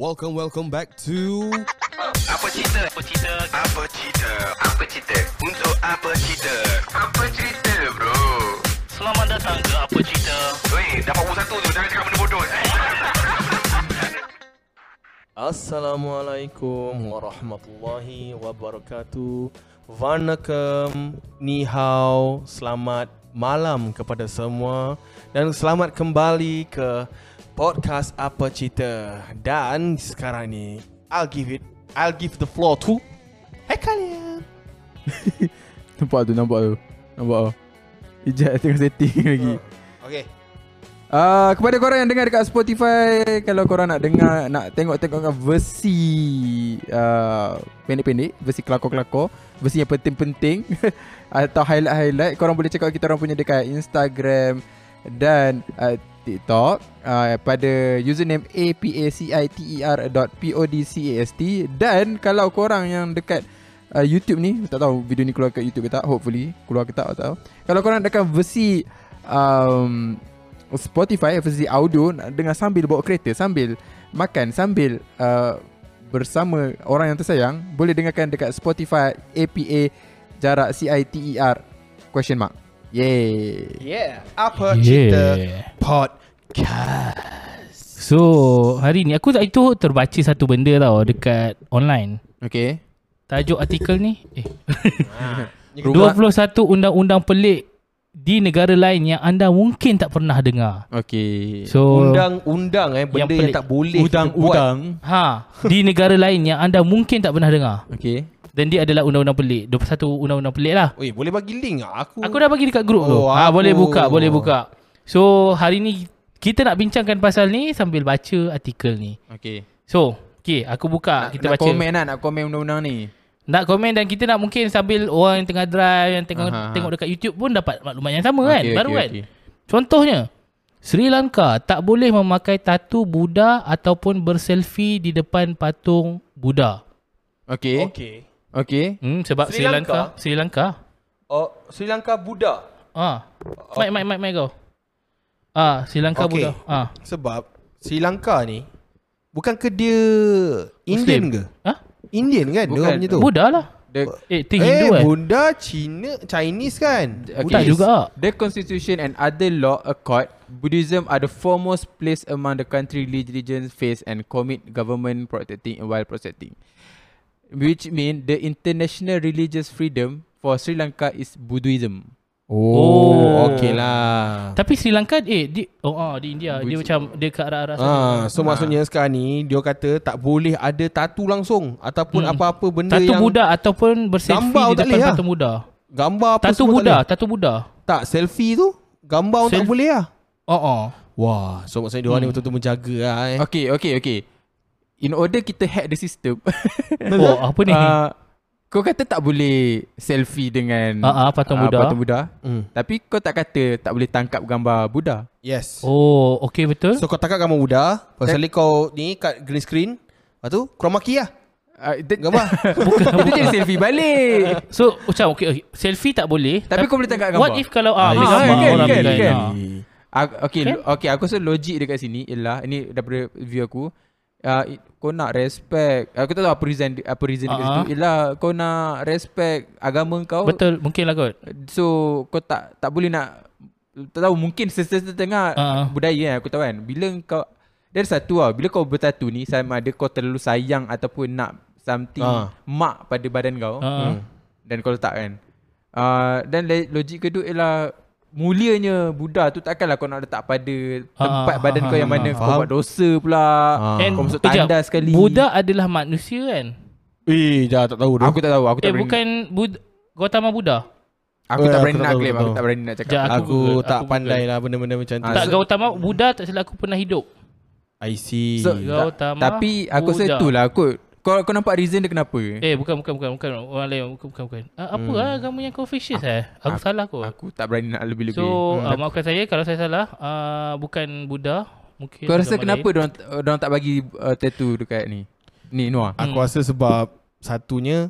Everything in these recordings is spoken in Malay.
Welcome, welcome back to Apa cerita? Apa cerita? Apa cerita? Apa cerita? Untuk apa cerita? Apa cerita bro? Selamat datang ke Apa Cerita Weh, dapat buku satu tu Jangan cakap benda bodoh Assalamualaikum warahmatullahi wabarakatuh. Vanakkam, ni hao, selamat malam kepada semua dan selamat kembali ke podcast apa cerita. Dan sekarang ni I'll give it I'll give the floor to Hai kalian. Nampak tu, nampak tu. Nampak tu. Ijat tengah setting lagi. Okay. Uh, kepada korang yang dengar dekat Spotify Kalau korang nak dengar Nak tengok-tengok versi uh, Pendek-pendek Versi kelakor-kelakor Versi yang penting-penting Atau highlight-highlight Korang boleh check out kita orang punya dekat Instagram Dan uh, TikTok uh, Pada username apaciter.podcast Dan kalau korang yang dekat uh, YouTube ni Tak tahu video ni keluar kat YouTube ke tak Hopefully Keluar ke tak tak tahu Kalau korang dekat versi um, Spotify versi audio nak dengar sambil bawa kereta sambil makan sambil uh, bersama orang yang tersayang boleh dengarkan dekat Spotify APA jarak CITER question mark. Yay. Yeah. Apa cerita Yeah. podcast. So hari ni aku tak itu terbaca satu benda tau dekat online. Okay. Tajuk artikel ni eh Rumah- 21 undang-undang pelik di negara lain yang anda mungkin tak pernah dengar. Okay. So undang-undang eh benda Yang yang, pelik. tak boleh. Udang-udang. ha di negara lain yang anda mungkin tak pernah dengar. Okay. Dan dia adalah undang-undang pelik. 21 undang-undang pelik lah. Oi, boleh bagi link tak? Aku Aku dah bagi dekat grup tu. Oh, Ha aku- boleh buka, boleh buka. So hari ni kita nak bincangkan pasal ni sambil baca artikel ni. Okay. So, okay, aku buka, Nak, kita nak baca. komen lah, nak komen undang-undang ni. Nak komen dan kita nak mungkin sambil orang yang tengah drive yang tengok Aha. tengok dekat YouTube pun dapat maklumat yang sama kan. Okay, Baru okay, kan. okay. Contohnya Sri Lanka tak boleh memakai tatu Buddha ataupun berselfie di depan patung Buddha. Okay. Okey. Okay. Hmm sebab Sri Sri, Lanka, Lanka? Sri Lanka. Oh, Sri Lanka Buddha. Ah. Mic mic mic mic kau. Ah, Sri Lanka Okay. Buddha. Ah. Sebab Sri Lanka ni bukan ke dia Indian ke? Ha? Indian kan dia Bukan. orang punya tu. Buddha lah. The, Eh, tu eh, Hindu kan? Buddha Cina Chinese kan? Okay. Tak juga. The constitution and other law accord Buddhism are the foremost place among the country religions face and commit government protecting while protecting. Which mean the international religious freedom for Sri Lanka is Buddhism. Oh. okey lah. Tapi Sri Lanka eh di oh ah di India dia Which- macam dia ke arah-arah sana. Ah, so maksudnya sekarang ni dia kata tak boleh ada tatu langsung ataupun Hmm. apa-apa benda Tatu yang Buddha ataupun berselfie Gambar di depan boleh lah. patung Buddha. gambar apa Tatu Buddha, tak tatu Buddha. Tak selfie tu gambar orang tak Self- boleh lah. Oh oh. Wah, so maksudnya dia orang ni Hmm. betul-betul menjaga lah eh. Okay, okay, okay. In order kita hack the system, Oh, apa ni? uh, kau kata tak boleh selfie dengan Ah, ah, patung Buddha. patung Buddha. Hmm. Tapi kau tak kata tak boleh tangkap gambar Buddha. Yes. Oh, okey betul. So kau tangkap gambar Buddha, pasal kau ni kat green screen, lepas tu chroma key lah. Uh, Gambar. Bukan, Itu jadi selfie balik. So, macam okey okay. selfie tak boleh. Tapi kau boleh tangkap gambar. What if kalau ah, Ah, gambar kan, orang kan, kan. ah. Aku, okay, lo- okay, aku rasa logik dekat sini ialah ini daripada view aku. Uh, kau nak respect Aku tak tahu apa reason Apa reason dekat Ah, situ Ialah kau nak respect Agama kau Betul, mungkin lah kot. So kau tak Tak boleh nak Tak tahu mungkin Setengah Ah. Budaya kan Aku tahu kan Bila kau Dari satu lah Bila kau bertatu ni Sama ada kau terlalu sayang Ataupun nak Something Ah. Mak pada badan kau Ah. Hmm. Dan kau letak kan uh, Dan logik kedua ialah Mulianya Buddha tu takkanlah kau nak letak pada Tempat Ah, badan ah, kau yang ah, mana ah. Kau Faham. buat dosa pula Ah. And Kau masuk tanda sekali Buddha adalah manusia kan? Eh, dah tak tahu dah. Aku tak tahu Aku tak Eh berani bukan Buddha Gautama Buddha. Aku Eh, tak berani tak nak claim tak Aku tak berani nak cakap Sekejap, Aku, Aku Google, tak aku pandai Google. lah benda-benda macam tu. Tak so- Gautama Buddha tak silap aku pernah hidup. I see. So, Gautama Tapi aku rasa itulah kot kau, kau nampak reason dia kenapa Eh bukan bukan bukan bukan orang lain bukan bukan bukan. Uh, apa Hmm. hmm. agama yang Confucius eh? Aku aku- salah kot. Aku tak berani nak lebih-lebih So Hmm. uh, maafkan saya kalau saya salah uh, bukan Buddha mungkin Kau rasa kenapa diorang, diorang tak bagi uh, tattoo dekat ni Ni Noah Aku Hmm. rasa sebab satunya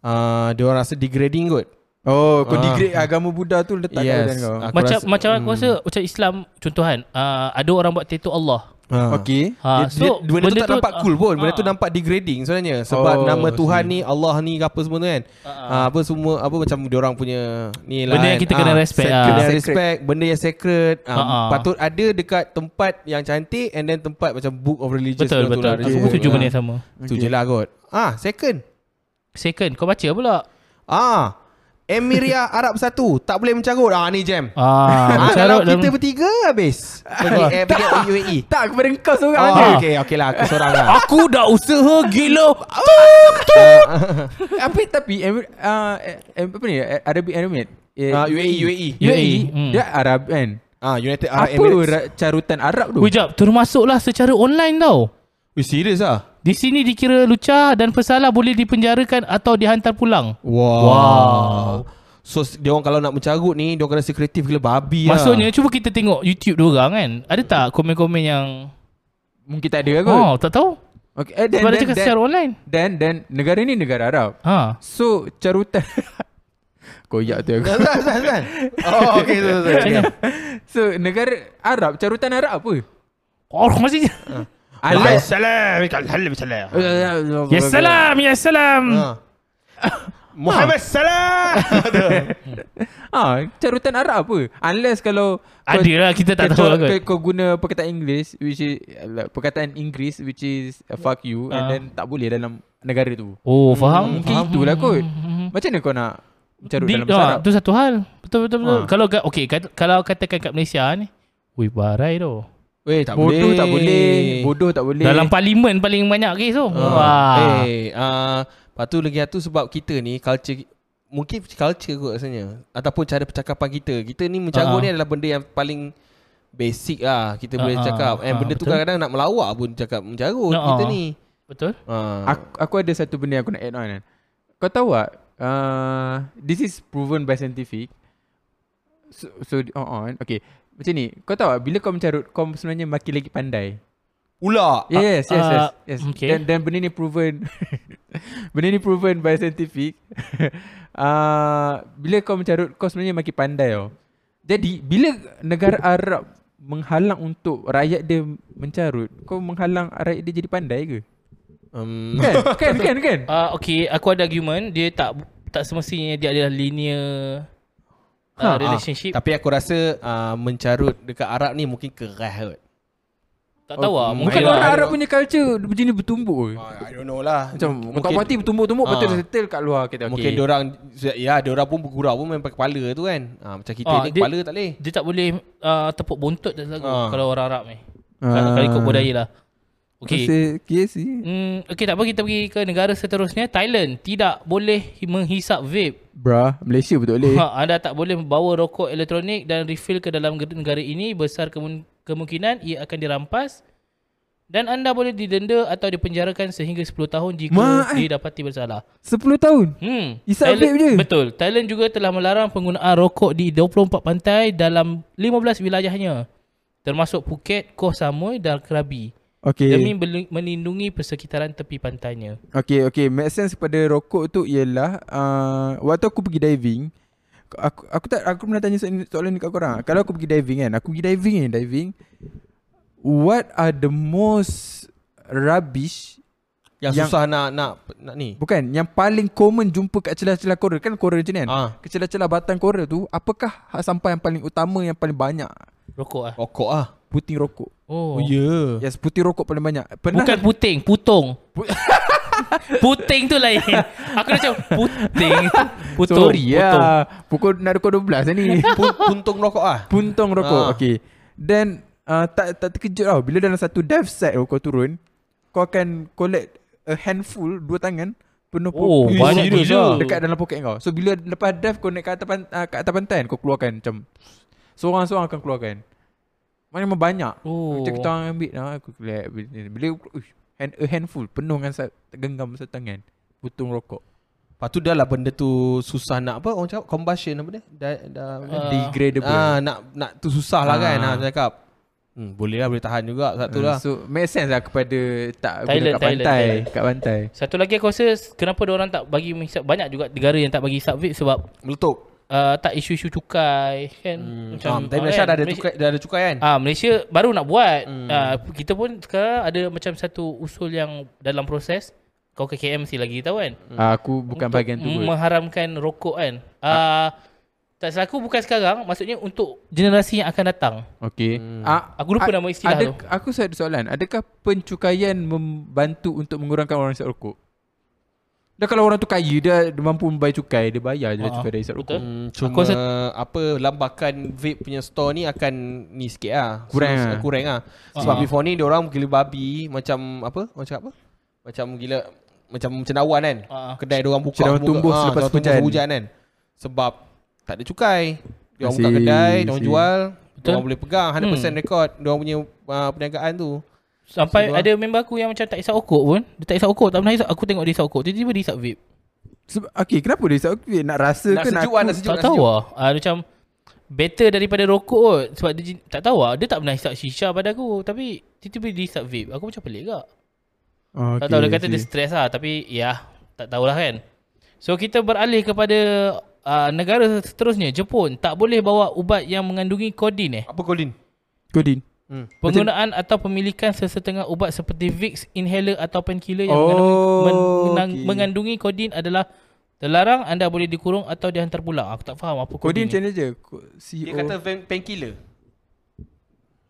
uh, dia orang rasa degrading kot. Oh kau Ah. degrade agama Buddha tu letak Yes. kau Aku macam rasa- macam aku hmm. rasa macam Islam contohan uh, ada orang buat tattoo Allah. Ha. Okay Ha, dia, dia, benda, tu tak nampak cool pun Benda ah. tu nampak degrading sebenarnya Sebab Oh, nama Tuhan see. ni Allah ni apa semua tu kan Ah, ha, Apa semua Apa macam orang punya Ni lah Benda yang kan. kita kena Ah, respect sacred- lah. Kena Sacred. respect Benda yang sacred ha, Ah, ah. Patut ada dekat tempat yang cantik And then tempat macam book of religious Betul tu betul. lah, Aku pun setuju Ah. benda yang sama. Tu je lah kot Ah, second Second, kau baca pula. Ah, Emiria Arab Bersatu tak boleh mencarut. Ah ni jam. Ah, Ah, mencarut kalau dalam- kita bertiga habis. Pergi eh, pergi UAE. Tak kepada kau seorang Oh, je okey okey lah aku seorang lah. Aku dah usaha gila. Tapi tapi Emir, uh, em, Apa ni Arabic Emirates eh, Ah, UAE UAE. UAE. Hmm. Dia Arab kan Ah United Arab Apa Emirates. ra- carutan Arab tu Wejap, termasuklah secara online tau. Wih serius ah? Di sini dikira lucah dan pesalah boleh dipenjarakan atau dihantar pulang. Wow. Wow. So dia orang kalau nak mencarut ni dia orang kena sekretif gila babi lah. Maksudnya cuba kita tengok YouTube diorang kan. Ada tak komen-komen yang Mungkin tak ada kot oh, tak tahu. okay, eh, dan, Sebab dia cakap dan, secara online. dan, dan negara ni negara Arab Ha. So carutan Koyak tu aku Zan, Zan, Zan. Oh okey betul betul. Macam So negara Arab Carutan Arab apa Oh, maksudnya. Unless salam. Alhamdulillah salam. Ya salam, ya salam. Ah. Muhammad salam. Ah, carutan Arab apa? Unless kalau Ada lah, kita tak tahu lah kot. kau, kau guna perkataan Inggeris which is uh, perkataan Inggeris which is uh, fuck you and Ah. then tak boleh dalam negara tu. Oh, faham. Mungkin faham. itulah kot. Hmm. Macam mana kau nak carut Di, dalam bahasa ah, Arab? tu satu hal. Betul betul betul. Ah. Kalau okey, kat, kalau katakan kat Malaysia ni, wih barai tu. Weh tak Bodoh boleh. tak boleh, bodoh tak boleh. Dalam parlimen paling banyak kes tu. Ah. Wah. Eh, ah, lepas tu lagi satu sebab kita ni culture mungkin culture kot rasanya ataupun cara percakapan kita. Kita ni mencarut Ah. ni adalah benda yang paling basic lah kita boleh Ah, cakap. And ah, benda tu betul. kadang-kadang nak melawak pun cakap mencarut Ah, kita ni. Betul? Ah. aku, aku ada satu benda yang aku nak add on kan. Kau tahu tak? Uh, this is proven by scientific. So, so oh, oh, okay. Macam ni, kau tahu tak bila kau mencarut kau sebenarnya makin lagi pandai. Ula. Yes, yes, yes. ah, yes. okay. Dan, dan benda ni proven Benda ni proven by scientific uh, Bila kau mencarut Kau sebenarnya makin pandai tau Jadi Bila negara Arab Menghalang untuk rakyat dia mencarut Kau menghalang rakyat dia jadi pandai ke? Um, Kan? kan? Kan? Kan? Ah okey, aku ada argument dia tak tak semestinya dia adalah linear uh, Ha, relationship. tapi aku rasa uh, mencarut dekat Arab ni mungkin keras kot. tak tahu lah. Oh, Mungkin Bukan Yelah, orang I Arab don't- punya culture Macam ni bertumbuk ke? I don't know lah. Macam mungkin, parti bertumbuk-tumbuk Ah. dia settle kat luar kita okay. Mungkin dia orang ya orang pun bergurau pun main pakai kepala tu kan. Ah macam kita Ah, ni dia- kepala tak boleh. dia tak boleh uh, tepuk bontot dan lagu Ah. kalau orang Arab ni. Ah. Kalau, kalau ikut budaya lah. Okey. Rasa Okay sih Hmm, okey tak apa kita pergi ke negara seterusnya Thailand tidak boleh menghisap vape. Bruh Malaysia betul boleh Ha, anda tak boleh membawa rokok elektronik dan refill ke dalam negara ini besar kemun- kemungkinan ia akan dirampas dan anda boleh didenda atau dipenjarakan sehingga 10 tahun jika Mak, eh. didapati bersalah. 10 tahun Hmm. Thailand- vape je? Betul. Thailand juga telah melarang penggunaan rokok di 24 pantai dalam 15 wilayahnya. Termasuk Phuket, Koh Samui dan Krabi. Okay Demi melindungi persekitaran tepi pantainya. Okay, okay. Make sense pada rokok tu ialah uh, waktu aku pergi diving, aku aku tak aku pernah tanya soalan, soalan ni kat korang. Kalau aku pergi diving kan, aku pergi diving ni, diving. What are the most rubbish Yang, Yang- susah nak nak nak ni. Bukan Yang paling common jumpa kat celah-celah Korea Kan Korea macam ni kan Ah. Ke celah-celah batang Korea tu Apakah sampah yang paling utama Yang paling banyak Rokok ah. Rokok ah. Puting rokok Oh. Oh ya. Yes puting rokok paling banyak Pernah Bukan puting, putung. puting tu lain. Aku dah macam puting. Putung. Sorry putung. ya Pukul nak pukul 12 ni Pun, puntung rokok ah. Puntung rokok Ah. Okay Then uh, tak, tak terkejut tau Bila dalam satu dive site tu kau turun Kau akan collect A handful Dua tangan Penuh Oh, penuh- banyak gila. lah. Dekat dalam poket kau So bila lepas dive Kau naik ke atas, pan, uh, kat atas pantai Kau keluarkan macam Seorang-seorang akan keluarkan Memang banyak Oh. Macam kita orang ambil nah, Aku collect Bila, bila uish, hand, A handful Penuh dengan genggam satu tangan Putung rokok Lepas tu dah lah benda tu susah nak apa orang cakap combustion apa dia? Dah dah Ah. Degradable ah nak nak tu susah lah kan Ah. ah cakap. Hmm, boleh lah boleh tahan juga satu Uh, lah. So make sense lah kepada Tak Thailand, guna kat Thailand, pantai Thailand. Kat pantai Satu lagi aku rasa kenapa orang tak bagi banyak juga negara yang tak bagi hisap vape sebab Meletup. Uh, tak isu-isu cukai kan Hmm. macam ah, tapi ah, Malaysia kan? dah ada Malaysia- cukai, dah ada cukai kan? Ah Malaysia baru nak buat. Hmm. Ah kita pun sekarang ada macam satu usul yang dalam proses kau ke KM mesti lagi tahu kan. Ah, aku bukan Untuk bahagian tu. Mengharamkan rokok kan. Ah tak salah aku bukan sekarang maksudnya untuk generasi yang akan datang. Okey. Hmm. Ah, Aku lupa a- nama istilah ada, tu. Aku ada soalan. Adakah pencukaian membantu untuk mengurangkan orang isap rokok? Dah kalau orang tu kaya dia, dia mampu membayar cukai, dia bayar je lah Ah, cukai dari isap rokok. Hmm, cuma Aku rasa- apa lambakan vape punya store ni akan ni sikit lah. Kurang So, lah. Kurang lah. Sebab Ah. before ni dia orang gila babi macam apa? Macam apa? Macam gila macam cendawan kan. Ah. Kedai dia orang buka Cendawan tumbuh ah, selepas cendawan tumbuh hujan. hujan kan. Sebab tak ada cukai. Dia orang buka kedai, dia orang jual, dia orang boleh pegang 100% Hmm. rekod dia orang punya uh, perniagaan tu. Sampai Sebab- ada member aku yang macam tak isap rokok pun. Dia tak isap rokok, tak pernah isap. Aku tengok dia isap rokok. Tiba-tiba dia isap vape. Sebab, okay, kenapa dia isap vape? Nak rasa Nak ke nak sejuk lah, aku? nak sejuk. tak tahu lah. Ah, macam better daripada rokok kot. Sebab dia tak tahu lah. Dia tak pernah isap shisha pada aku. Tapi tiba-tiba dia isap vape. Aku macam pelik kak. Oh, Tak tahu dia kata dia stres lah Tapi ya Tak tahulah kan So kita beralih kepada uh, Negara seterusnya Jepun Tak boleh bawa ubat yang mengandungi kodin eh Apa Colin? Kodin. Hmm. Penggunaan atau pemilikan sesetengah ubat seperti Vicks, inhaler atau painkiller yang Oh, mengandungi, men- okey. mengandungi kodin adalah terlarang anda boleh dikurung atau dihantar pulang. Aku tak faham apa Kodin kodin. macam mana je? Ko- CEO. Dia kata pain- painkiller.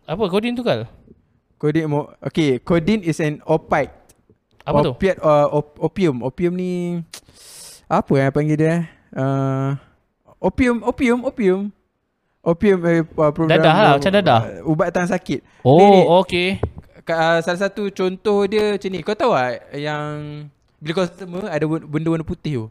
Apa kodin tu kal? Kodin mo Okay, kodin is an opite. Apa tu? Opiate uh, op, opium. Opium ni apa yang panggil dia? eh? Uh, opium, opium, opium. Opium eh, uh, program Dadah lah, uh, macam dadah. uh, Ubat tahan sakit. Ni, ni, Oh, okey. ka- uh, salah satu contoh dia macam ni. Kau tahu tak yang bila kau semua ada benda warna putih tu?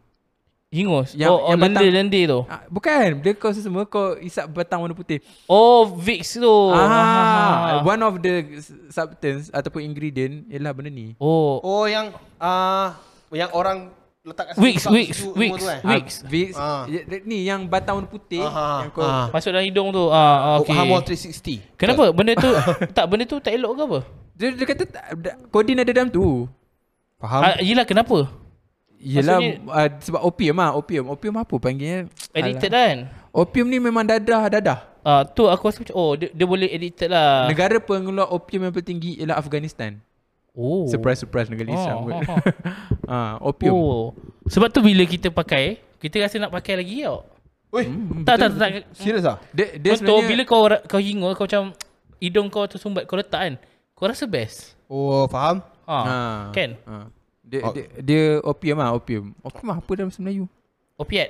Hingus. Yang- oh, oh yang batang- lendir-lendir tu. Ah, bukan, bila kau semua kau isap batang warna putih. Oh, Vicks tu. ah, one of the substance ataupun ingredient ialah benda ni. Oh, Oh yang uh, yang orang letak kat susu Wicks, semua tu, eh? Wicks. Ah. Ah. Ya, Ni yang batang warna putih Aha, yang kau ah. masuk dalam hidung tu. Ah, Okay. okey. Hamor 360. Kenapa benda tu tak benda tu tak elok ke apa? dia, dia kata kodin ada dalam tu. Faham? Ah, yelah kenapa? Yelah Maksudnya- uh, sebab opium lah, opium. Opium apa panggilnya? Addicted Alah. kan? Opium ni memang dadah-dadah. Ah, tu aku rasa macam oh dia, dia boleh addicted lah. Negara pengeluar opium yang paling tinggi ialah Afghanistan. Oh. Surprise surprise Islam. Oh, kot. oh, oh. Ah, opium. Oh. Sebab tu bila kita pakai, kita rasa nak pakai lagi tau. Oi, Hmm, tak, tak, tak, tak. serius ah? Dia, dia Contoh sebenarnya bila kau kau hingur kau macam hidung kau tersumbat kau letak kan. Kau rasa best. Oh, faham? Ha. Ah. Kan? Ah. Dia, Oh. dia, dia opium lah, opium. Opium apa dalam bahasa Melayu? Opiat.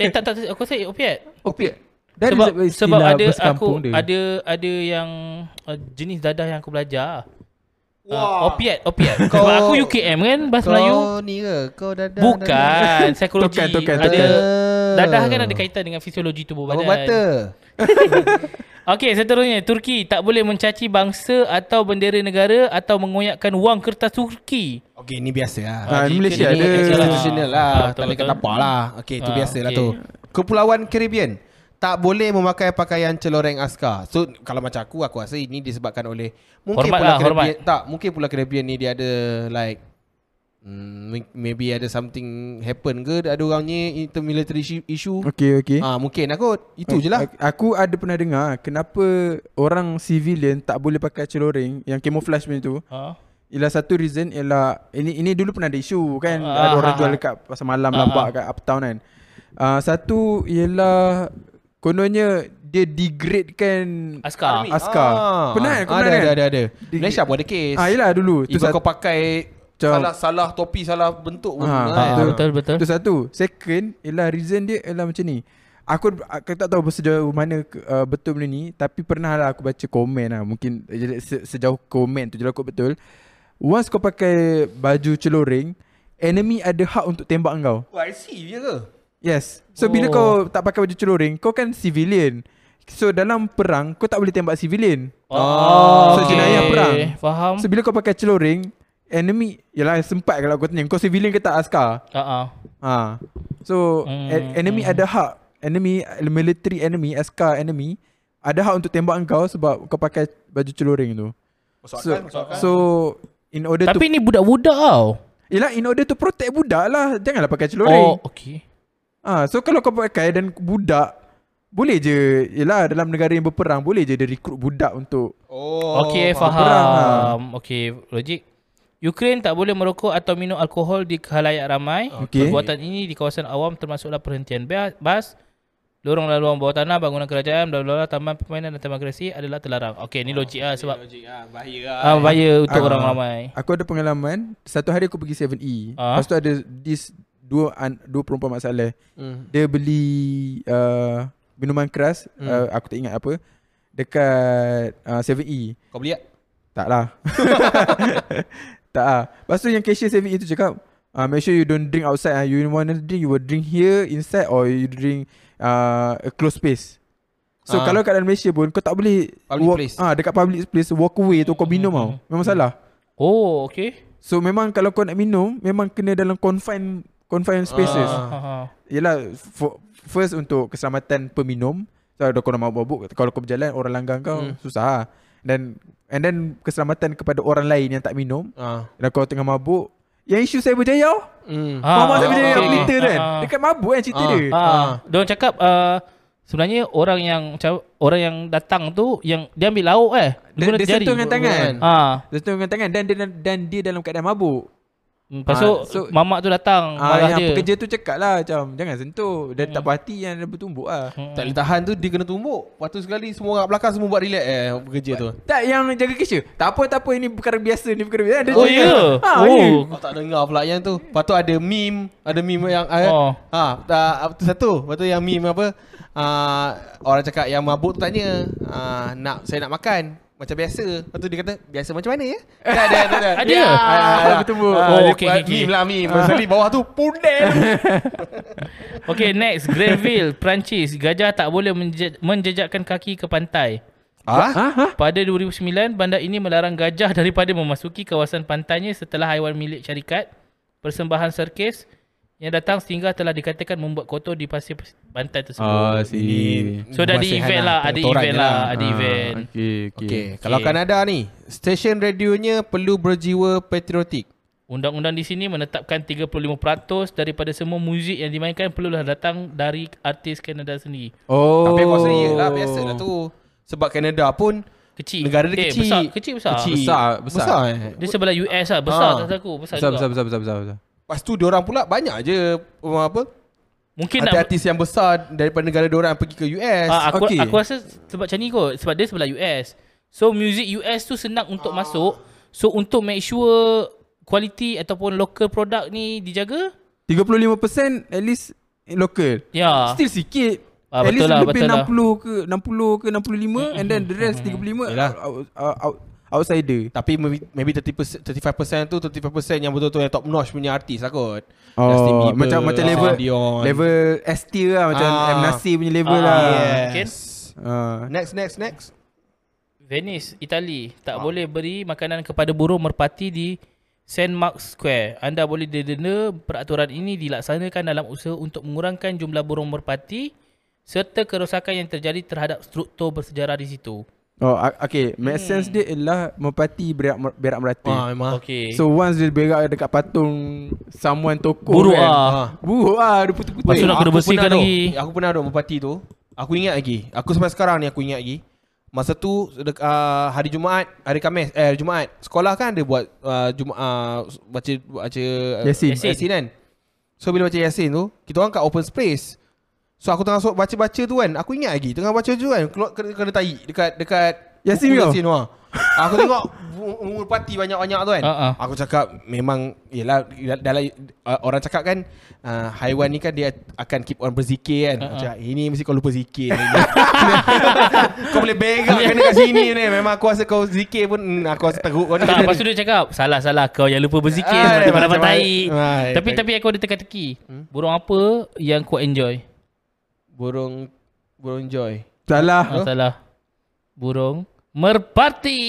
eh tak tak tak, aku rasa opiat. Opium. Dari sebab sebab ada aku dia. ada ada yang uh, jenis dadah yang aku belajar. Uh, Wah. opiat, opiat. Kau- Sebab aku UKM kan bahasa Melayu. Kau ni ke? Kau dah dah Bukan psikologi. Tokan, tokan, ada tokan. dadah kan ada kaitan dengan fisiologi tubuh Apa badan. mata? Okey, seterusnya Turki tak boleh mencaci bangsa atau bendera negara atau mengoyakkan wang kertas Turki. Okey, ni biasa lah. Ah, jika Malaysia ada. Institutional lah. Ah, tak boleh kata apa lah. Okey, tu Ah, biasa lah okey. tu. Kepulauan Caribbean tak boleh memakai pakaian celoreng askar. So kalau macam aku aku rasa ini disebabkan oleh mungkin Hormat Pulau lah, Caribbean tak mungkin Pulau Caribbean ni dia ada like hmm, maybe ada something happen ke ada orang ni intermilitary issue- issue. Okey, okey. Ah mungkin aku itu je lah. Ak- Aku ada pernah dengar kenapa orang civilian tak boleh pakai celoreng yang camouflage punya tu. Ha? Ialah satu reason ialah ini ini dulu pernah ada isu kan Ah, ada orang ah, jual ah. dekat pasar malam Ah, lampak ah. kat uptown kan. Uh, satu ialah kononnya dia degradekan Askar. Army. askar. Pernah kan? Kau ada, pernah ada, kan? ada, ada. Di- Malaysia pun ada kes. Ah yalah dulu satu. kau pakai Macam- salah salah topi salah bentuk pun. Ah, kan. Ah, betul. betul betul. Itu satu. Second ialah reason dia ialah macam ni. Aku aku tak tahu sejauh mana uh, betul benda ni tapi pernah lah aku baca komen lah mungkin se, sejauh komen tu je lah aku betul. Once kau pakai baju celoreng, enemy ada hak untuk tembak kau. Oh, I see je ke? Yes. So bila Oh. kau tak pakai baju celoreng, kau kan civilian. So dalam perang kau tak boleh tembak civilian. Oh, So, jenayah perang. Faham? So bila kau pakai celoreng, enemy yalah sempat kalau kau tanya kau civilian ke tak askar? Ha ah. Ha. So hmm, enemy hmm. ada hak enemy military enemy askar enemy ada hak untuk tembak kau sebab kau pakai baju celoreng tu. Masuk So masuk so in order Tapi to ni budak-budak tau. Yalah in order to protect budak lah Janganlah pakai celoreng Oh, oh. Ah, so kalau kau pakai dan budak boleh je Yelah dalam negara yang berperang Boleh je dia rekrut budak untuk Oh, Okey, perang, faham. Okey, logik. Ukraine tak boleh merokok atau minum alkohol di khalayak ramai. Okey. Perbuatan ini di kawasan awam termasuklah perhentian ba- bas, lorong laluan bawah tanah, bangunan kerajaan, bla bla bla, taman permainan dan taman kreasi adalah terlarang. Okey, ni logik ah sebab Logik ah, bahaya lah. ah bahaya untuk Ah. orang ramai. Aku ada pengalaman Satu hari aku pergi 7E Ah. Lepas tu ada This Dua an, dua perempuan Mak Saleh Hmm. Dia beli uh, Minuman keras Hmm. uh, Aku tak ingat apa Dekat uh, 7E Kau beli tak? Tak lah Tak lah Lepas tu yang cashier 7E tu cakap uh, Make sure you don't drink outside uh. You want to drink You will drink here Inside Or you drink uh, A closed space So Ah. kalau kat dalam Malaysia pun Kau tak boleh Public walk, place. ah Dekat public place Walk away tu kau minum tau Memang salah Oh, okey. So memang kalau kau nak minum Memang kena dalam confine Confined spaces Ah. Ha ha. Yelah for, First untuk keselamatan peminum So kalau kau nak mabuk Kalau kau berjalan Orang langgar kau Hmm. Susah lah Dan And then keselamatan kepada orang lain yang tak minum Ah. Dan kau tengah mabuk Yang isu saya berjaya Hmm. Ah, Mama saya berjaya yang pelita kan Ah. Dekat mabuk kan cerita Ah. dia Ah, dia cakap uh, sebenarnya orang yang orang yang datang tu yang dia ambil lauk eh. Dia, guna dia jari. sentuh dengan tangan Ah, Dia sentuh dengan tangan Dan dia, dan dia dalam keadaan mabuk lepas Ah, tu so- mamak tu datang Ah, marah yang dia. pekerja tu cakap lah macam Jangan sentuh Dia tak puas hati yang dia bertumbuk lah Hmm. Tak boleh tahan tu dia kena tumbuk. Lepas tu sekali semua orang belakang semua buat relax eh bekerja tu. Tak yang jaga cashier Tak apa tak apa Ini perkara biasa Ni perkara biasa Dia Oh ya. ha, Oh. ya. Kau tak dengar pula yang tu. Lepas tu ada meme, ada meme yang eh, Oh. ha, tak tu satu. Lepas tu yang meme apa? Uh, orang cakap yang mabuk tu tanya, uh, nak saya nak makan macam biasa. Lepas tu dia kata, biasa macam mana ya? Tak ada, ada, ada. Ada? Ah, Ah, bertumbuk. ah, Oh, dia okey, buat okey, okey. Meme lah meme. Sekali bawah tu pundel. Okay next Grenville Perancis Gajah tak boleh menje- menjejakkan kaki ke pantai ah? Ha? Ha? Pada 2009 bandar ini melarang gajah daripada memasuki kawasan pantainya setelah haiwan milik syarikat persembahan serkis yang datang sehingga telah dikatakan membuat kotor di pasir pantai tersebut. Oh sini so dah ada event lah, ada event je lah, ada event. Okay, okay. Okay. Kalau Kanada ni, stesen radionya perlu berjiwa patriotik. Undang-undang di sini menetapkan 35% daripada semua muzik yang dimainkan perlulah datang dari artis Kanada sendiri. Oh. Tapi aku rasa iyalah biasa lah tu. Sebab Kanada pun Kecil. negara dia Eh, kecil. Besar, kecil besar. Kecil. Besar, besar. Besar eh. Dia sebelah US lah, besar Ah. kata aku, besar, Besar, juga. besar, besar, besar, besar, besar. Lepas tu diorang pula banyak je um, apa Mungkin nak artis yang besar daripada negara diorang pergi ke US. Ah, aku Okay. aku rasa sebab macam ni kot Sebab dia sebelah US So music US tu senang untuk masuk So untuk make sure Quality ataupun local product ni dijaga 35% at least local. Ya Still sikit. Ah, at betul least lah, lebih betul lah. 60 ke 60 ke 65 and then the rest 35 Yelah. out, out, out, outsider. Tapi maybe, maybe 30%, 35% tu 35% yang betul-betul yang top notch punya artis lah kot. Oh, Justin Bieber, macam macam level Dion. level S tier lah macam Ah. M Nasir punya level Ah, lah. Mungkin. Yes. Ah. Next, next, next. Venice, Itali Tak boleh beri makanan kepada burung merpati di St. Mark's Square Anda boleh didenda Peraturan ini dilaksanakan dalam usaha untuk mengurangkan jumlah burung merpati serta kerosakan yang terjadi terhadap struktur bersejarah di situ. Oh, a- okay. Make Hmm. sense dia ialah merpati berak berak merati. Ah, memang. Okey. So once dia berak dekat patung someone toko Buruk kan. ah. Buruk ah, dia putus-putus. Lepas tu nak kena aku bersihkan pernah lagi. Duk, aku pernah duduk merpati tu. Aku ingat lagi. Aku sampai sekarang ni aku ingat lagi. Masa tu dek, uh, hari Jumaat, hari Khamis, eh hari Jumaat. Sekolah kan ada buat uh, Jumaat uh, baca baca uh, Yasin. Yasin. Yasin kan. So bila baca Yasin tu, kita orang kat open space. So aku tengah baca-baca tu kan. Aku ingat lagi tengah baca tu kan keluar kena, kena tai dekat dekat Yasin kau? Yasin ah. Aku tengok umur parti banyak-banyak tu kan. Ah. Aku cakap memang yalah dalam uh, orang cakap kan uh, haiwan ni kan dia akan keep on berzikir kan. Aku ah. cakap ini mesti kau lupa zikir. kau boleh berak kena kat sini ni. Memang aku rasa kau zikir pun hmm, aku rasa teruk kau ni. Tak, lepas tu dia cakap Salah-salah kau yang lupa berzikir Ah, Macam macam- dapat tai Ah, Tapi tak- tapi aku ada teka-teki Burung apa yang kau enjoy? Burung burung joy. Salah. Ah, salah Burung Merpati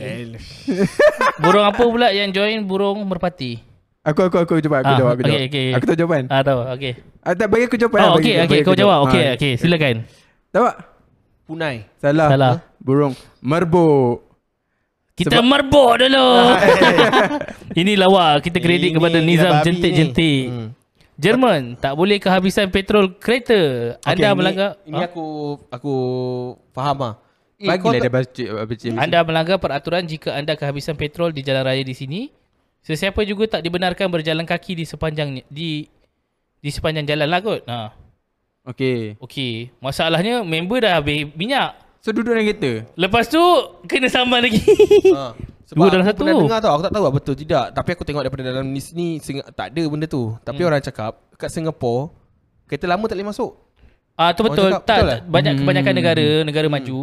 Burung apa pula yang join burung merpati? Aku aku aku jawab, aku Ah, jawab, aku okey, jawab. okey. Aku tahu jawapan. Ah tahu, okey. Ah, tak bagi aku jawapan. Oh, lah, okey, okey, kau jawab. Okey, Ah, okey, silakan. Tahu tak? Punai. Salah. Salah. Burung merbuk. Kita Sebab- merbuk dulu. Ini lawa, kita kredit Ini kepada Nizam jentik-jentik. Hmm. Jerman tak boleh kehabisan petrol kereta. Anda Okay, melanggar Ini, ini Ha? aku aku faham ah. Eh, Bagilah kau dia tak- baca baca Anda melanggar peraturan jika anda kehabisan petrol di jalan raya di sini. Sesiapa juga tak dibenarkan berjalan kaki di sepanjang di di sepanjang jalan lah kot. Ha. Okay Okey. Masalahnya member dah habis minyak. So duduk dalam kereta Lepas tu kena sambal lagi. Ha. Dua dalam aku satu. pernah dengar tau Aku tak tahu lah betul tidak Tapi aku tengok daripada dalam ni sini Tak ada benda tu Tapi Hmm. orang cakap Kat Singapore Kereta lama tak boleh masuk Ah tu betul. cakap tak, betul tak eh? banyak Hmm. kebanyakan negara, negara maju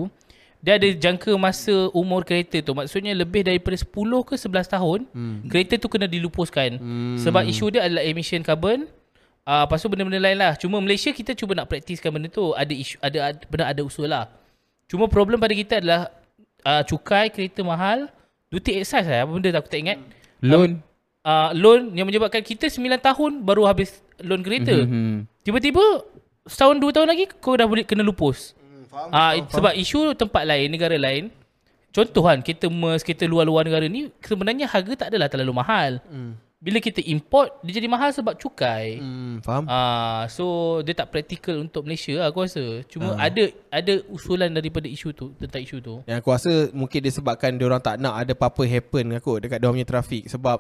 dia ada jangka masa umur kereta tu. Maksudnya lebih daripada 10 ke 11 tahun, Hmm. kereta tu kena dilupuskan. Hmm. Sebab isu dia adalah emission carbon. Ah uh, lepas tu benda-benda lain lah. Cuma Malaysia kita cuba nak praktiskan benda tu. Ada isu ada, ada benar ada usul lah. Cuma problem pada kita adalah uh, cukai kereta mahal, duty excise lah. Apa benda aku tak ingat. Loan Uh, loan yang menyebabkan kita 9 tahun baru habis loan kereta. hmm. Tiba-tiba setahun dua tahun lagi kau dah boleh kena lupus. Hmm, faham, Ah uh, sebab isu tempat lain, negara lain, contoh kan kereta MERS, kereta luar-luar negara ni sebenarnya harga tak adalah terlalu mahal. hmm. Bila kita import dia jadi mahal sebab cukai. Hmm, Faham Ah so dia tak praktikal untuk Malaysia lah, aku rasa. Cuma Ah. ada ada usulan daripada isu tu tentang isu tu. Yang aku rasa Mungkin disebabkan Diorang tak nak ada apa-apa happen aku Dekat diorang punya trafik Sebab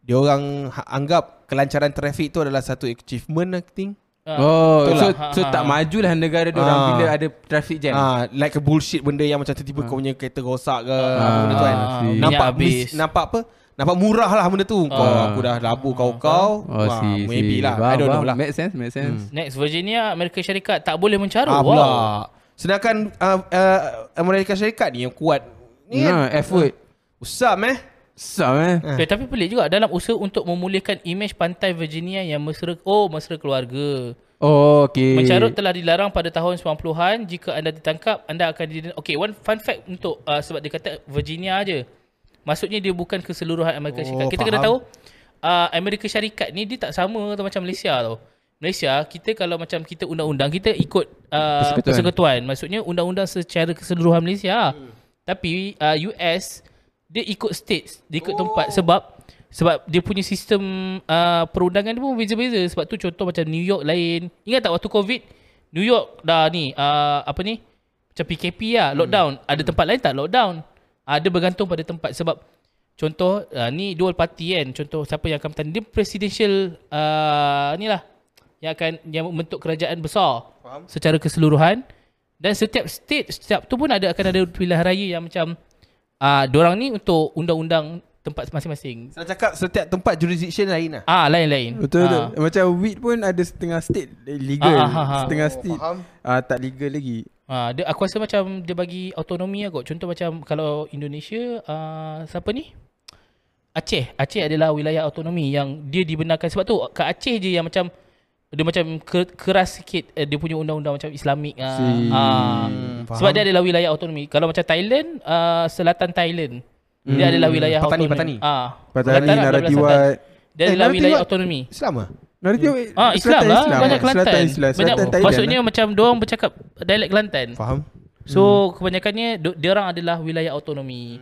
Diorang ha- anggap Kelancaran trafik tu adalah Satu achievement I think Ah. Oh Betul so, lah. so Ha, tak ha. majulah negara dia orang Ah. bila ada traffic jam. Ah, like a bullshit benda yang macam tiba-tiba kau punya kereta rosak ke apa Ah, benda tu kan. Nampak habis. mis, nampak apa? Nampak murah lah benda tu. Kau Ah. aku dah labu kau kau. Oh, Wah, si, maybe si. lah. I Faham, don't know faham. lah. Make sense, make sense. Next Virginia Amerika Syarikat tak boleh mencarut. Ah, wow. pula. Sedangkan uh, uh, Amerika Syarikat ni yang kuat. Ni Nah, kan effort. usam eh. Sam eh. Ah. Okay, tapi pelik juga dalam usaha untuk memulihkan imej pantai Virginia yang mesra oh mesra keluarga. Oh, okay. Mencarut telah dilarang pada tahun 90-an. Jika anda ditangkap, anda akan di Okay, one fun fact untuk uh, sebab dia kata Virginia aja. Maksudnya dia bukan keseluruhan Amerika Oh, Syarikat. Kita kena faham. tahu uh, Amerika Syarikat ni dia tak sama tau macam Malaysia tau. Malaysia kita kalau macam kita undang-undang kita ikut uh, Persekutuan. persekutuan. Maksudnya undang-undang secara keseluruhan Malaysia. Hmm. Tapi uh, US dia ikut states, dia ikut oh. tempat sebab sebab dia punya sistem uh, perundangan dia pun beza-beza. Sebab tu contoh macam New York lain. Ingat tak waktu COVID New York dah ni uh, apa ni? Macam PKP lah, lockdown. Ada tempat lain tak lockdown. Uh, dia bergantung pada tempat sebab contoh uh, ni dual party kan. Contoh siapa yang akan bertanding dia presidential uh, ni lah yang akan yang membentuk kerajaan besar Faham. secara keseluruhan dan setiap state setiap tu pun ada akan ada pilihan raya yang macam ah uh, orang ni untuk undang-undang tempat masing-masing. Saya cakap setiap tempat jurisdiction lain lah. Ah lain-lain. Betul betul. Ah. Macam weed pun ada setengah state legal, Ah, ah, ah, ah. setengah Oh, state faham. ah tak legal lagi. Ah dia aku rasa macam dia bagi autonomi lah kot. Contoh macam kalau Indonesia ah siapa ni? Aceh. Aceh adalah wilayah autonomi yang dia dibenarkan sebab tu ke Aceh je yang macam dia macam ke, keras sikit eh, dia punya undang-undang macam Islamik ah. Si. Hmm, Sebab dia adalah wilayah autonomi. Kalau macam Thailand, uh, selatan Thailand. Hmm. Dia adalah wilayah Patani, autonomi. Patani. Ah, Patani, Kelantan lah, Naratiwat. Dia Eh, adalah wilayah autonomi. Islam ah? Nanti Ah, Islam lah. Banyak Kelantan. Selatan Islam. Banyak, Selatan Thailand. maksudnya macam diorang bercakap dialek Kelantan. Faham? So, kebanyakannya do- diorang adalah wilayah autonomi.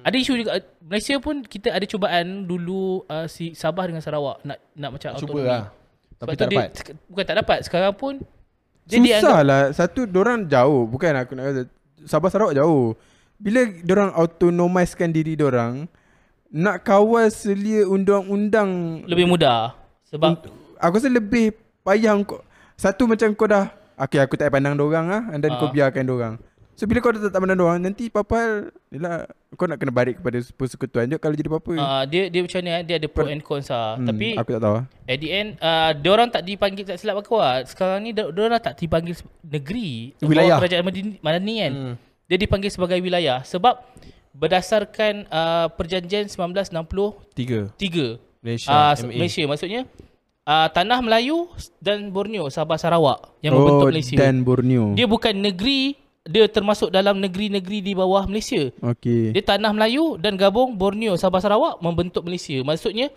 Ada isu juga Malaysia pun kita ada cubaan dulu uh, si Sabah dengan Sarawak nak nak macam Cuba autonomi. lah. Sebab Tapi tu tak dia, dapat. sek- bukan tak dapat. Sekarang pun dia Susah dianggap lah Satu Diorang jauh Bukan aku nak kata Sabah Sarawak jauh Bila diorang autonomiskan diri diorang Nak kawal selia undang-undang lebih mudah. Sebab Aku rasa lebih payah kau Satu macam kau dah Okay aku tak pandang diorang lah And then Ah. kau biarkan diorang So bila kau dah tak pandang diorang Nanti apa-apa Yelah Kau nak kena balik kepada persekutuan je Kalau jadi apa-apa uh, dia dia macam ni eh, dia ada pro and cons lah. Hmm, Tapi Aku tak tahu At the end uh, Diorang tak dipanggil Tak silap aku lah Sekarang ni dia- Diorang tak dipanggil Negeri Wilayah. Kerajaan Madani, Madani kan Hmm. Dia dipanggil sebagai wilayah Sebab Berdasarkan uh, Perjanjian 1963 Tiga. Malaysia. uh, MA. Malaysia Maksudnya uh, Tanah Melayu Dan Borneo Sabah Sarawak Yang membentuk Malaysia Oh, Dan Borneo Dia bukan negeri Dia termasuk dalam negeri-negeri Di bawah Malaysia Okay dia tanah Melayu dan gabung Borneo, Sabah Sarawak membentuk Malaysia. Maksudnya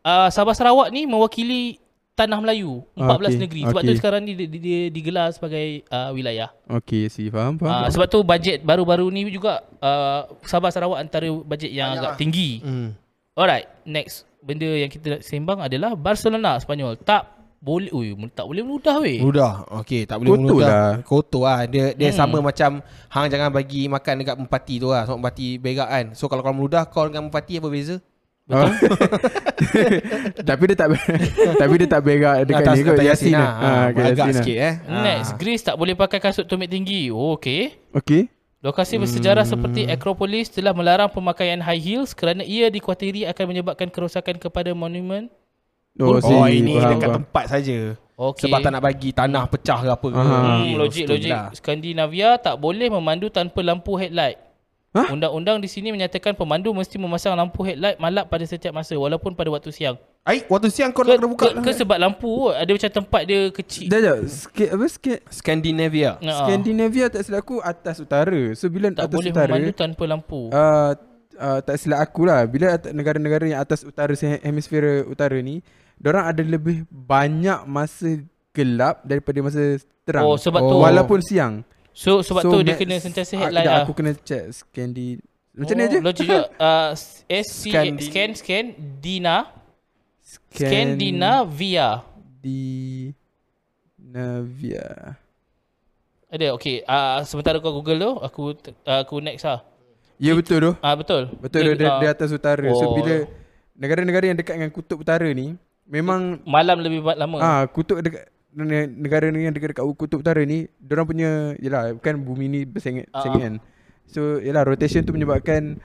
uh, Sabah Sarawak ni mewakili tanah Melayu 14 Ah, okey, negeri. Sebab okey. tu sekarang ni dia, dia, dia digelar sebagai uh, wilayah. Okay si faham faham, Uh, faham. sebab tu bajet baru-baru ni juga uh, Sabah Sarawak antara bajet yang agak tinggi. Hmm. Alright, next benda yang kita nak sembang adalah Barcelona Spanyol tak boleh ui tak boleh meludah weh. Ludah. Okey, tak boleh Kotor meludah. lah. Kotor lah. Dia dia Hmm. sama macam hang jangan bagi makan dekat empati tu lah. Sebab empati berak kan. So kalau kau meludah kau dengan empati apa beza? Betul. tapi dia tak tapi dia tak berak dekat Atas- ni kot atas Yasin. Ha, agak lah. sikit eh. Next, Greece tak boleh pakai kasut tumit tinggi. Oh, okey. Okey. Lokasi bersejarah Hmm. seperti Acropolis telah melarang pemakaian high heels kerana ia dikhawatiri akan menyebabkan kerosakan kepada monumen. Oh, Oh, ini faham, dekat faham. tempat saja. Okey. Sebab tak nak bagi tanah pecah ke apa ke. Hmm, logik logik. lah. Skandinavia tak boleh memandu tanpa lampu headlight. Hah? Undang-undang di sini menyatakan pemandu mesti memasang lampu headlight malap pada setiap masa walaupun pada waktu siang. Ai, waktu siang kau Ke, nak kena buka. ke, ke sebab lampu ada macam tempat dia kecil. Sekejap, sekejap. Sikit apa sikit? Scandinavia. Scandinavia tak silap aku atas utara. So bila tak atas boleh utara memandu tanpa lampu. uh, uh, tak silap aku lah bila at- negara-negara yang atas utara hemisfera utara ni orang ada lebih banyak masa gelap daripada masa terang. Oh, sebab Oh. tu. walaupun siang. So sebab tu dia kena sentiasa ah, headlight kejap, lah. Aku kena check Scandi macam ni Oh, aja. Logik juga. Uh, SC Scandi- scan scan Dina Scan Scandinavia. di Navia. Ada okey. Uh, sementara kau Google tu, aku uh, aku next lah. Ya betul tu. Ah uh, betul. Betul dia, dia, ah, dia atas utara. So Oh. bila negara-negara yang dekat dengan kutub utara ni memang malam lebih lama. Ah, kutub dekat ne- negara ni yang dekat-dekat kutub utara ni, orang punya yalah kan bumi ni bersengit Ah. sengit kan. So yalah rotation tu menyebabkan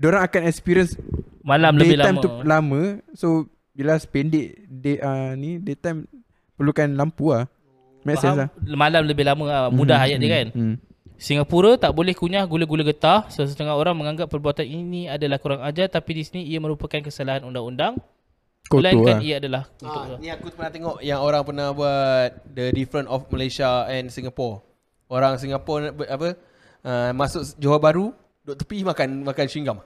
orang akan experience malam lebih lama. tu lama. So bila pendek day uh, ni daytime perlukan lampu lah. Make sense lah. Malam lebih lama lah. Mudah ayat dia kan. Hmm. Singapura tak boleh kunyah gula-gula getah. Sesetengah orang menganggap perbuatan ini adalah kurang ajar tapi di sini ia merupakan kesalahan undang-undang. Kotor Melainkan lah. ia adalah Ah, ni aku pernah tengok yang orang pernah buat the different of Malaysia and Singapore. Orang Singapore apa? Uh, masuk Johor Bahru, duduk tepi makan makan chewing gum.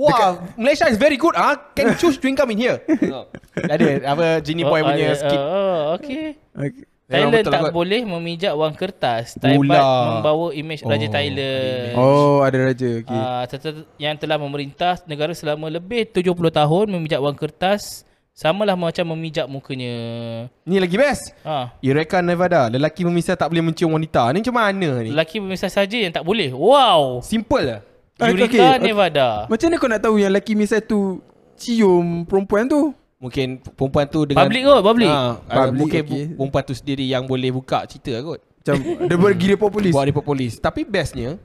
Wah, Malaysia is very good ah. Can choose chewing gum in here. Tengok. Ada apa Genie Boy punya ah, skit. Oh, okay. Okay. Thailand tak lah kot. boleh memijak wang kertas. Pula. membawa imej Raja Oh, Thailand. Oh, ada raja. Okay. Ah, tetap yang telah memerintah negara selama lebih 70 tahun memijak wang kertas samalah macam memijak mukanya. Ni lagi best. Ha. Eureka Nevada, lelaki memisah tak boleh mencium wanita. Ni macam mana ni? Lelaki pemisah saja yang tak boleh. Wow. Simple lah. Ah, Eureka okay, okay. Nevada. Macam mana kau nak tahu yang lelaki misal tu cium perempuan tu? Mungkin perempuan tu dengan Public kot, public. Ah, Public, mungkin okay. perempuan tu sendiri yang boleh buka cerita kot. Macam dia pergi report polis. Bawa report polis. Tapi bestnya,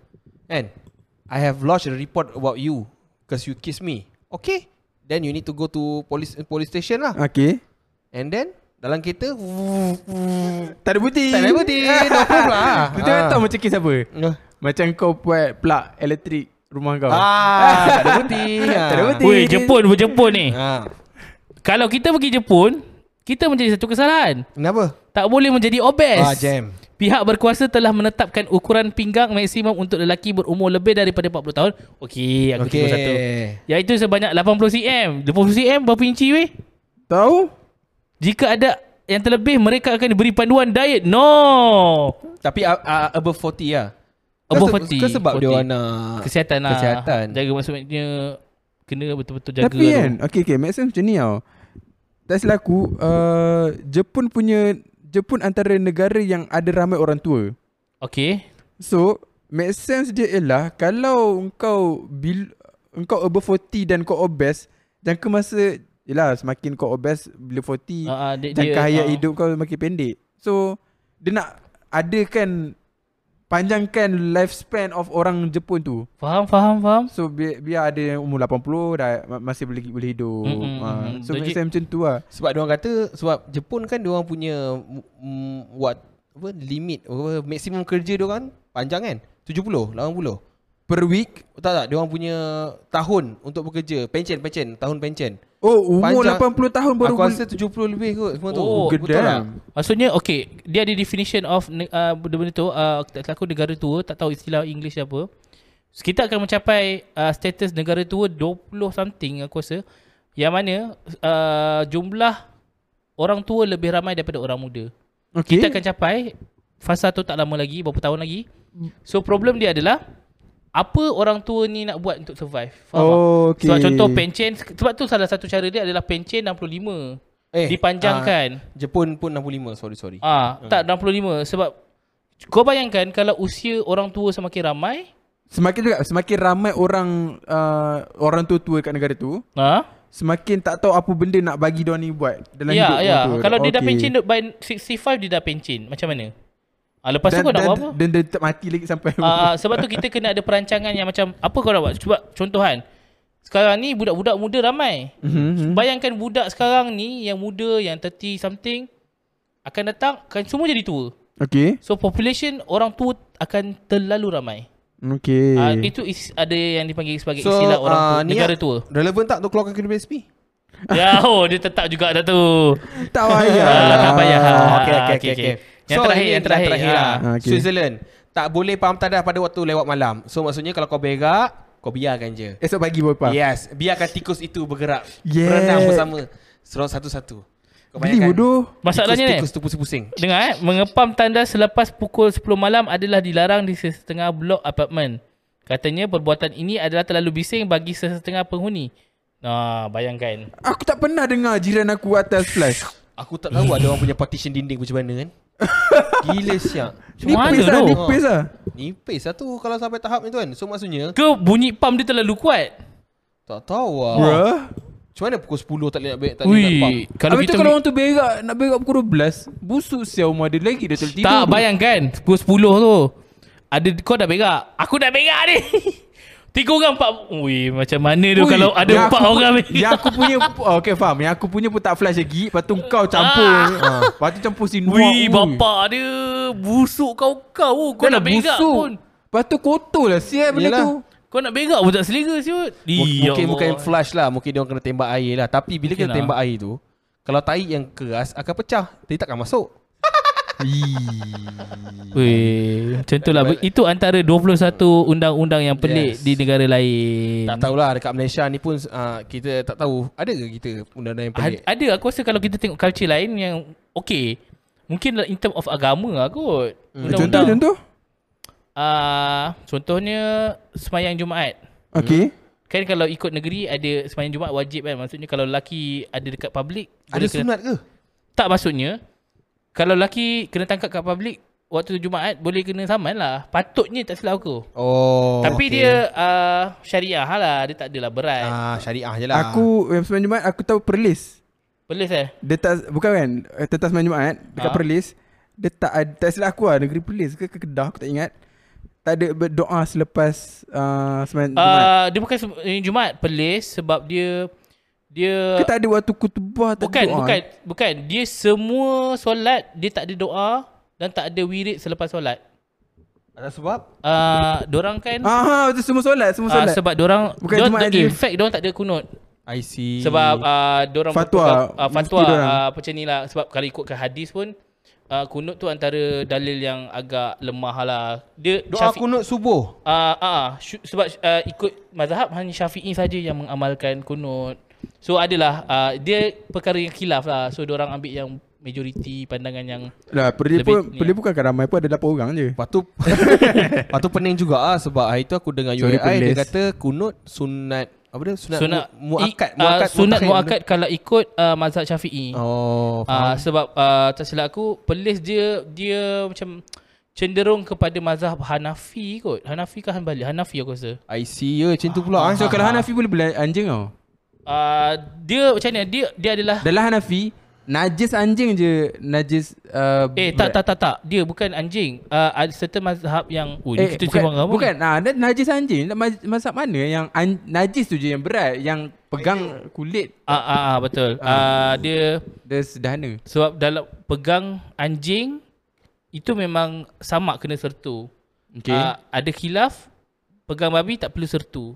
kan, I have lodged a report about you because you kiss me. Okay, then you need to go to police police station lah. Okay. And then dalam kereta, Tak ada bukti. tak ada bukti, no proof lah. Ah. tahu macam kes apa? Ah. Macam kau buat plug elektrik rumah kau. Ah, tak ada bukti. Ah. Tak ada bukti. Weh, Jepun berjepun ni. Ah. Kalau kita pergi Jepun, kita menjadi satu kesalahan. Kenapa? Tak boleh menjadi obes. Ah, jam. Pihak berkuasa telah menetapkan ukuran pinggang maksimum untuk lelaki berumur lebih daripada 40 tahun. Okey, aku okay. satu. Iaitu sebanyak 80 cm. 80 cm berapa inci weh? Tahu? Jika ada yang terlebih, mereka akan diberi panduan diet. No! Tapi uh, uh, above 40 lah. Above Ke se- 40. Ke sebab 40. dia orang nak Kesihatan lah. Kesihatan. Jaga maksudnya kena betul-betul jaga. Tapi kan, okay, okay, make sense macam ni tau. Tak silap aku, uh, Jepun punya, Jepun antara negara yang ada ramai orang tua. Okay. So, make sense dia ialah kalau engkau bil, engkau above 40 dan kau obes, jangka masa Yelah semakin kau obes bila 40 Uh, uh, dia, Jangka hayat ah. hidup kau makin pendek So Dia nak Adakan Panjangkan lifespan of orang Jepun tu Faham, faham, faham. So biar, biar ada yang umur 80 dah ma- masih boleh boleh hidup. Mm-mm, ha. So Logik. make sense macam tu lah. Sebab dia orang kata sebab Jepun kan dia orang punya mm, what apa limit apa maksimum kerja dia orang panjang kan 70 80 Per week tak tak dia orang punya tahun untuk bekerja pencen pencen tahun pencen Oh umur Panjang. 80 tahun baru aku rasa 70 lebih kot semua tu. Oh, betul tak Gedam Maksudnya okay Dia ada definition of uh, Benda-benda tu uh, Tak tahu negara tua Tak tahu istilah English dia apa. So, Kita akan mencapai uh, Status negara tua 20 something Aku rasa. Yang mana uh, Jumlah Orang tua lebih ramai Daripada orang muda. Okay. Kita akan capai Fasa tu tak lama lagi Berapa tahun lagi. So problem dia adalah Apa orang tua ni nak buat Untuk survive Faham tak? Oh okay Sebab contoh pencen Sebab tu salah satu cara dia adalah Pencen 65 Eh, dipanjangkan. ah, Jepun pun 65 Sorry sorry Ah, tak 65 sebab kau bayangkan kalau usia orang tua semakin ramai, Semakin juga semakin ramai orang uh, orang tua-tua kat negara tu, ha? semakin tak tahu apa benda nak bagi dia ni buat dalam Ya, hidup ya. orang tu. Kalau dia dah Okey. pencin by 65 dia dah pencin. Macam mana? Ah, lepas tu dan, kau nak dan, buat apa? Dan dia tak mati lagi sampai Ah, sebab tu kita kena ada perancangan yang macam apa kau nak buat? Cuba contohan. Sekarang ni budak-budak muda ramai. Mhm. Bayangkan budak sekarang ni yang muda yang 30 something akan datang akan semua jadi tua. Okay So population orang tua akan terlalu ramai. Okay Ah, itu is, ada yang dipanggil sebagai So, istilah orang ah, tua, ni negara ah, tua. Relevan tak untuk keluarkan KWSP? ya, oh dia tetap juga dah tu. Tak payah Ah, tak payah. Ah, okay, okay, okey, okay, okey. okay. Yang so, terakhir, ini yang terakhir. terakhir Ah. lah. Ah, okay. Switzerland. Tak boleh pam tanda pada waktu lewat malam. So maksudnya kalau kau berak, kau biarkan je. Esok pagi berapa Yes, biarkan tikus itu bergerak. Yeah. Berenang bersama. Serong satu-satu. Kau Geli bodoh Masalahnya ni, tikus, tikus tu pusing-pusing. dengar eh, mengepam tanda selepas pukul 10 malam adalah dilarang di setengah blok apartmen. Katanya perbuatan ini adalah terlalu bising bagi setengah penghuni. Nah, bayangkan. Aku tak pernah dengar jiran aku atas flash Aku tak tahu ada orang punya partition dinding macam mana kan. Gila siap. Macam mana lah tu? Nipis lah Nipis lah tu kalau sampai tahap ni tu kan. So maksudnya, Ke bunyi pam dia terlalu kuat? tak tahu lah. Bruh Macam mana pukul 10 tak boleh nak berak, tak boleh nak pump. Kalau Habis kita tu kalau orang tu berak Nak berak pukul 12 Busuk siapa rumah dia lagi Dia tertidur tak bayangkan pukul 10 tu. Ada kau dah berak. Aku dah berak ni. Tiga orang empat Ui macam mana tu Ui, kalau ada yang empat aku, orang Yang aku punya oh, Okay faham. Yang aku punya pun tak flash lagi. Lepas tu kau campur. Ah. ha. Lepas tu campur si Nuak Wih bapak dia. Busuk kau-kau. Kau nak berak pun. Lepas tu kotor lah Siap benda Yelah. tu. Kau nak berak pun tak selera siut. Mungkin, mungkin bukan flash lah. Mungkin dia orang kena tembak air lah. Tapi bila Mungkin kita lah. tembak air tu Kalau tahi yang keras Akan pecah. Dia takkan masuk Weh Macam tu lah. Itu antara 21 undang-undang yang pelik Yes. di negara lain. Tak tahulah Dekat Malaysia ni pun uh, Kita tak tahu. Ada ke kita Undang-undang yang pelik? Ad- Ada. Aku rasa kalau kita tengok culture lain yang Okay Mungkin in term of agama lah kot. Hmm, Contoh contoh Ah, Contohnya Semayang Jumaat. Okay Kan kalau ikut negeri Ada semayang Jumaat wajib kan? Maksudnya kalau lelaki Ada dekat public Ada boleh kena- sunat ke? Tak maksudnya Kalau lelaki Kena tangkap kat public Waktu Jumaat Boleh kena saman lah. Patutnya tak silap aku. Oh Tapi okay. dia uh, Syariah lah. Dia tak adalah berat. Ah, Syariah je lah. Aku Yang sembilan Jumaat Aku tahu perlis. Pelis eh? Dia tak Bukan kan? Eh, Tentang sembilan Jumaat Dekat Ah. perlis. Dia tak Tak silap aku lah. Negeri perlis ke, ke Kedah Aku tak ingat. Tak ada berdoa selepas uh, Sembilan Jumaat. uh, Dia bukan se- eh, Jumaat Pelis Sebab dia Dia Ke tak ada waktu kutubah tak Bukan doa? Bukan Bukan. Dia semua solat Dia tak ada doa Dan tak ada wirid selepas solat. Ada sebab? uh, Dorang kan? Ah, betul semua solat, semua uh, solat. Sebab dorang Bukan dorang, Jumaat In fact dorang tak ada kunut. I see. Sebab uh, dorang Fatwa, uh, Fatwa uh, Macam ni lah. Sebab kalau ikutkan hadis pun uh, Kunut tu antara dalil yang agak lemah lah. Dia Doa kunut subuh? Uh, uh, syu- sebab uh, ikut mazhab hanya Syafi'i saja yang mengamalkan kunut. So adalah uh, dia perkara yang khilaf lah. So orang ambil yang majoriti pandangan yang Lah, Lebih pun, ni perli lah. bukan kan ramai pun ada 8 orang je. Lepas tu Lepas tu pening juga ah Sebab hari tu aku dengar Sorry, UAI Dia kata kunut sunat Apa dia? Sunat, sunat mu, muakkad i- uh, sunat muakkad kalau ikut uh, mazhab Syafi'i. Oh Uh, faham sebab uh, tak silap aku pelis dia dia macam cenderung kepada mazhab Hanafi kot. Hanafi ke Hanbali? Hanafi aku rasa. I see ya Macam tu pula ah. So kalau Hanafi boleh beli anjing tau. Uh, dia macam ni dia dia adalah Dalam Hanafi, najis anjing je najis uh, Eh tak tak tak tak Dia bukan anjing uh, Ada certain mazhab yang Oh Eh, kita bukan, sembang apa bukan. Ah, dan najis anjing. Maz- Mazhab mana yang an, najis tu je yang berat, yang pegang kulit Ah, ah, ah betul. Ah dia dia sederhana. sebab dalam pegang anjing itu memang sama kena sertu. Okay. Ah, ada khilaf pegang babi tak perlu sertu.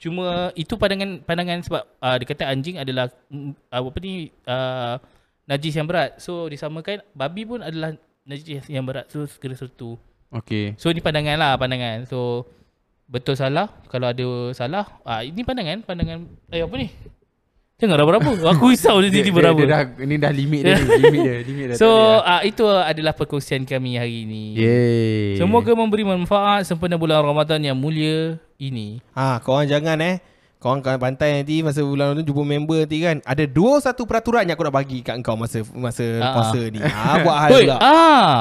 Cuma itu pandangan pandangan sebab ah, dia kata anjing adalah mm, apa ni ah, najis yang berat. So disamakan babi pun adalah najis yang berat. So kena sertu. okay. So ni pandangan lah pandangan. So betul salah kalau ada salah ah ini pandangan pandangan eh apa ni? Jangan berapa. Aku risau dia tiba-tiba berapa. dia, dah, ini dah limit dia, limit dia, limit dia. So boleh uh, itu adalah perkongsian kami hari ini. Yeay. Semoga memberi manfaat sempena bulan Ramadan yang mulia ini. Ha, korang jangan eh Korang kat pantai nanti Masa bulan tu Jumpa member nanti kan Ada dua satu peraturan Yang aku nak bagi kat kau Masa masa Ah, puasa ah. ni ha, Buat hal pula ah,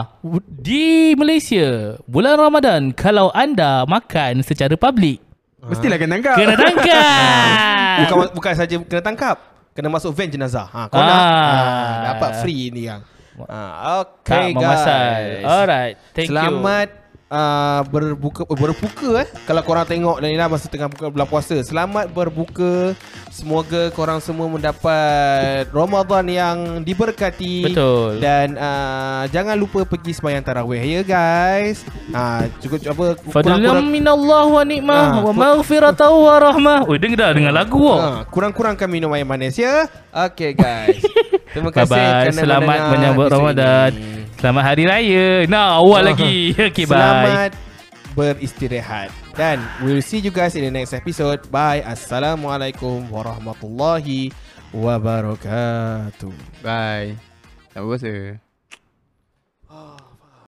di Malaysia, bulan Ramadan, kalau anda makan secara public, Mestilah kena tangkap. kena tangkap. Bukan, bukan saja kena tangkap Kena masuk van jenazah ha, Kau Ah. nak ha, Dapat free ni yang ha, Okay tak memasal. guys Alright, thank Selamat uh, berbuka berbuka eh kalau korang tengok dan inilah masa tengah buka bulan puasa. Selamat berbuka. Semoga korang semua mendapat Ramadan yang diberkati. Betul. Dan uh, jangan lupa pergi sembahyang tarawih ya guys. Ha cukup apa. Fadlan minallah wa ni'mah Ah, wa ku- maghfiratan wa rahmah. Oi, dengar dah dengan lagu kau. Ha, kurang-kurangkan minum air manis ya. Okay guys. Terima kasih Bye-bye. kerana Selamat menyambut Ramadan. ini. Selamat Hari Raya. Nah, awal lagi. Okay, bye. Selamat beristirahat Dan we'll see you guys in the next episode Bye Assalamualaikum warahmatullahi wabarakatuh Bye. Tak puasa.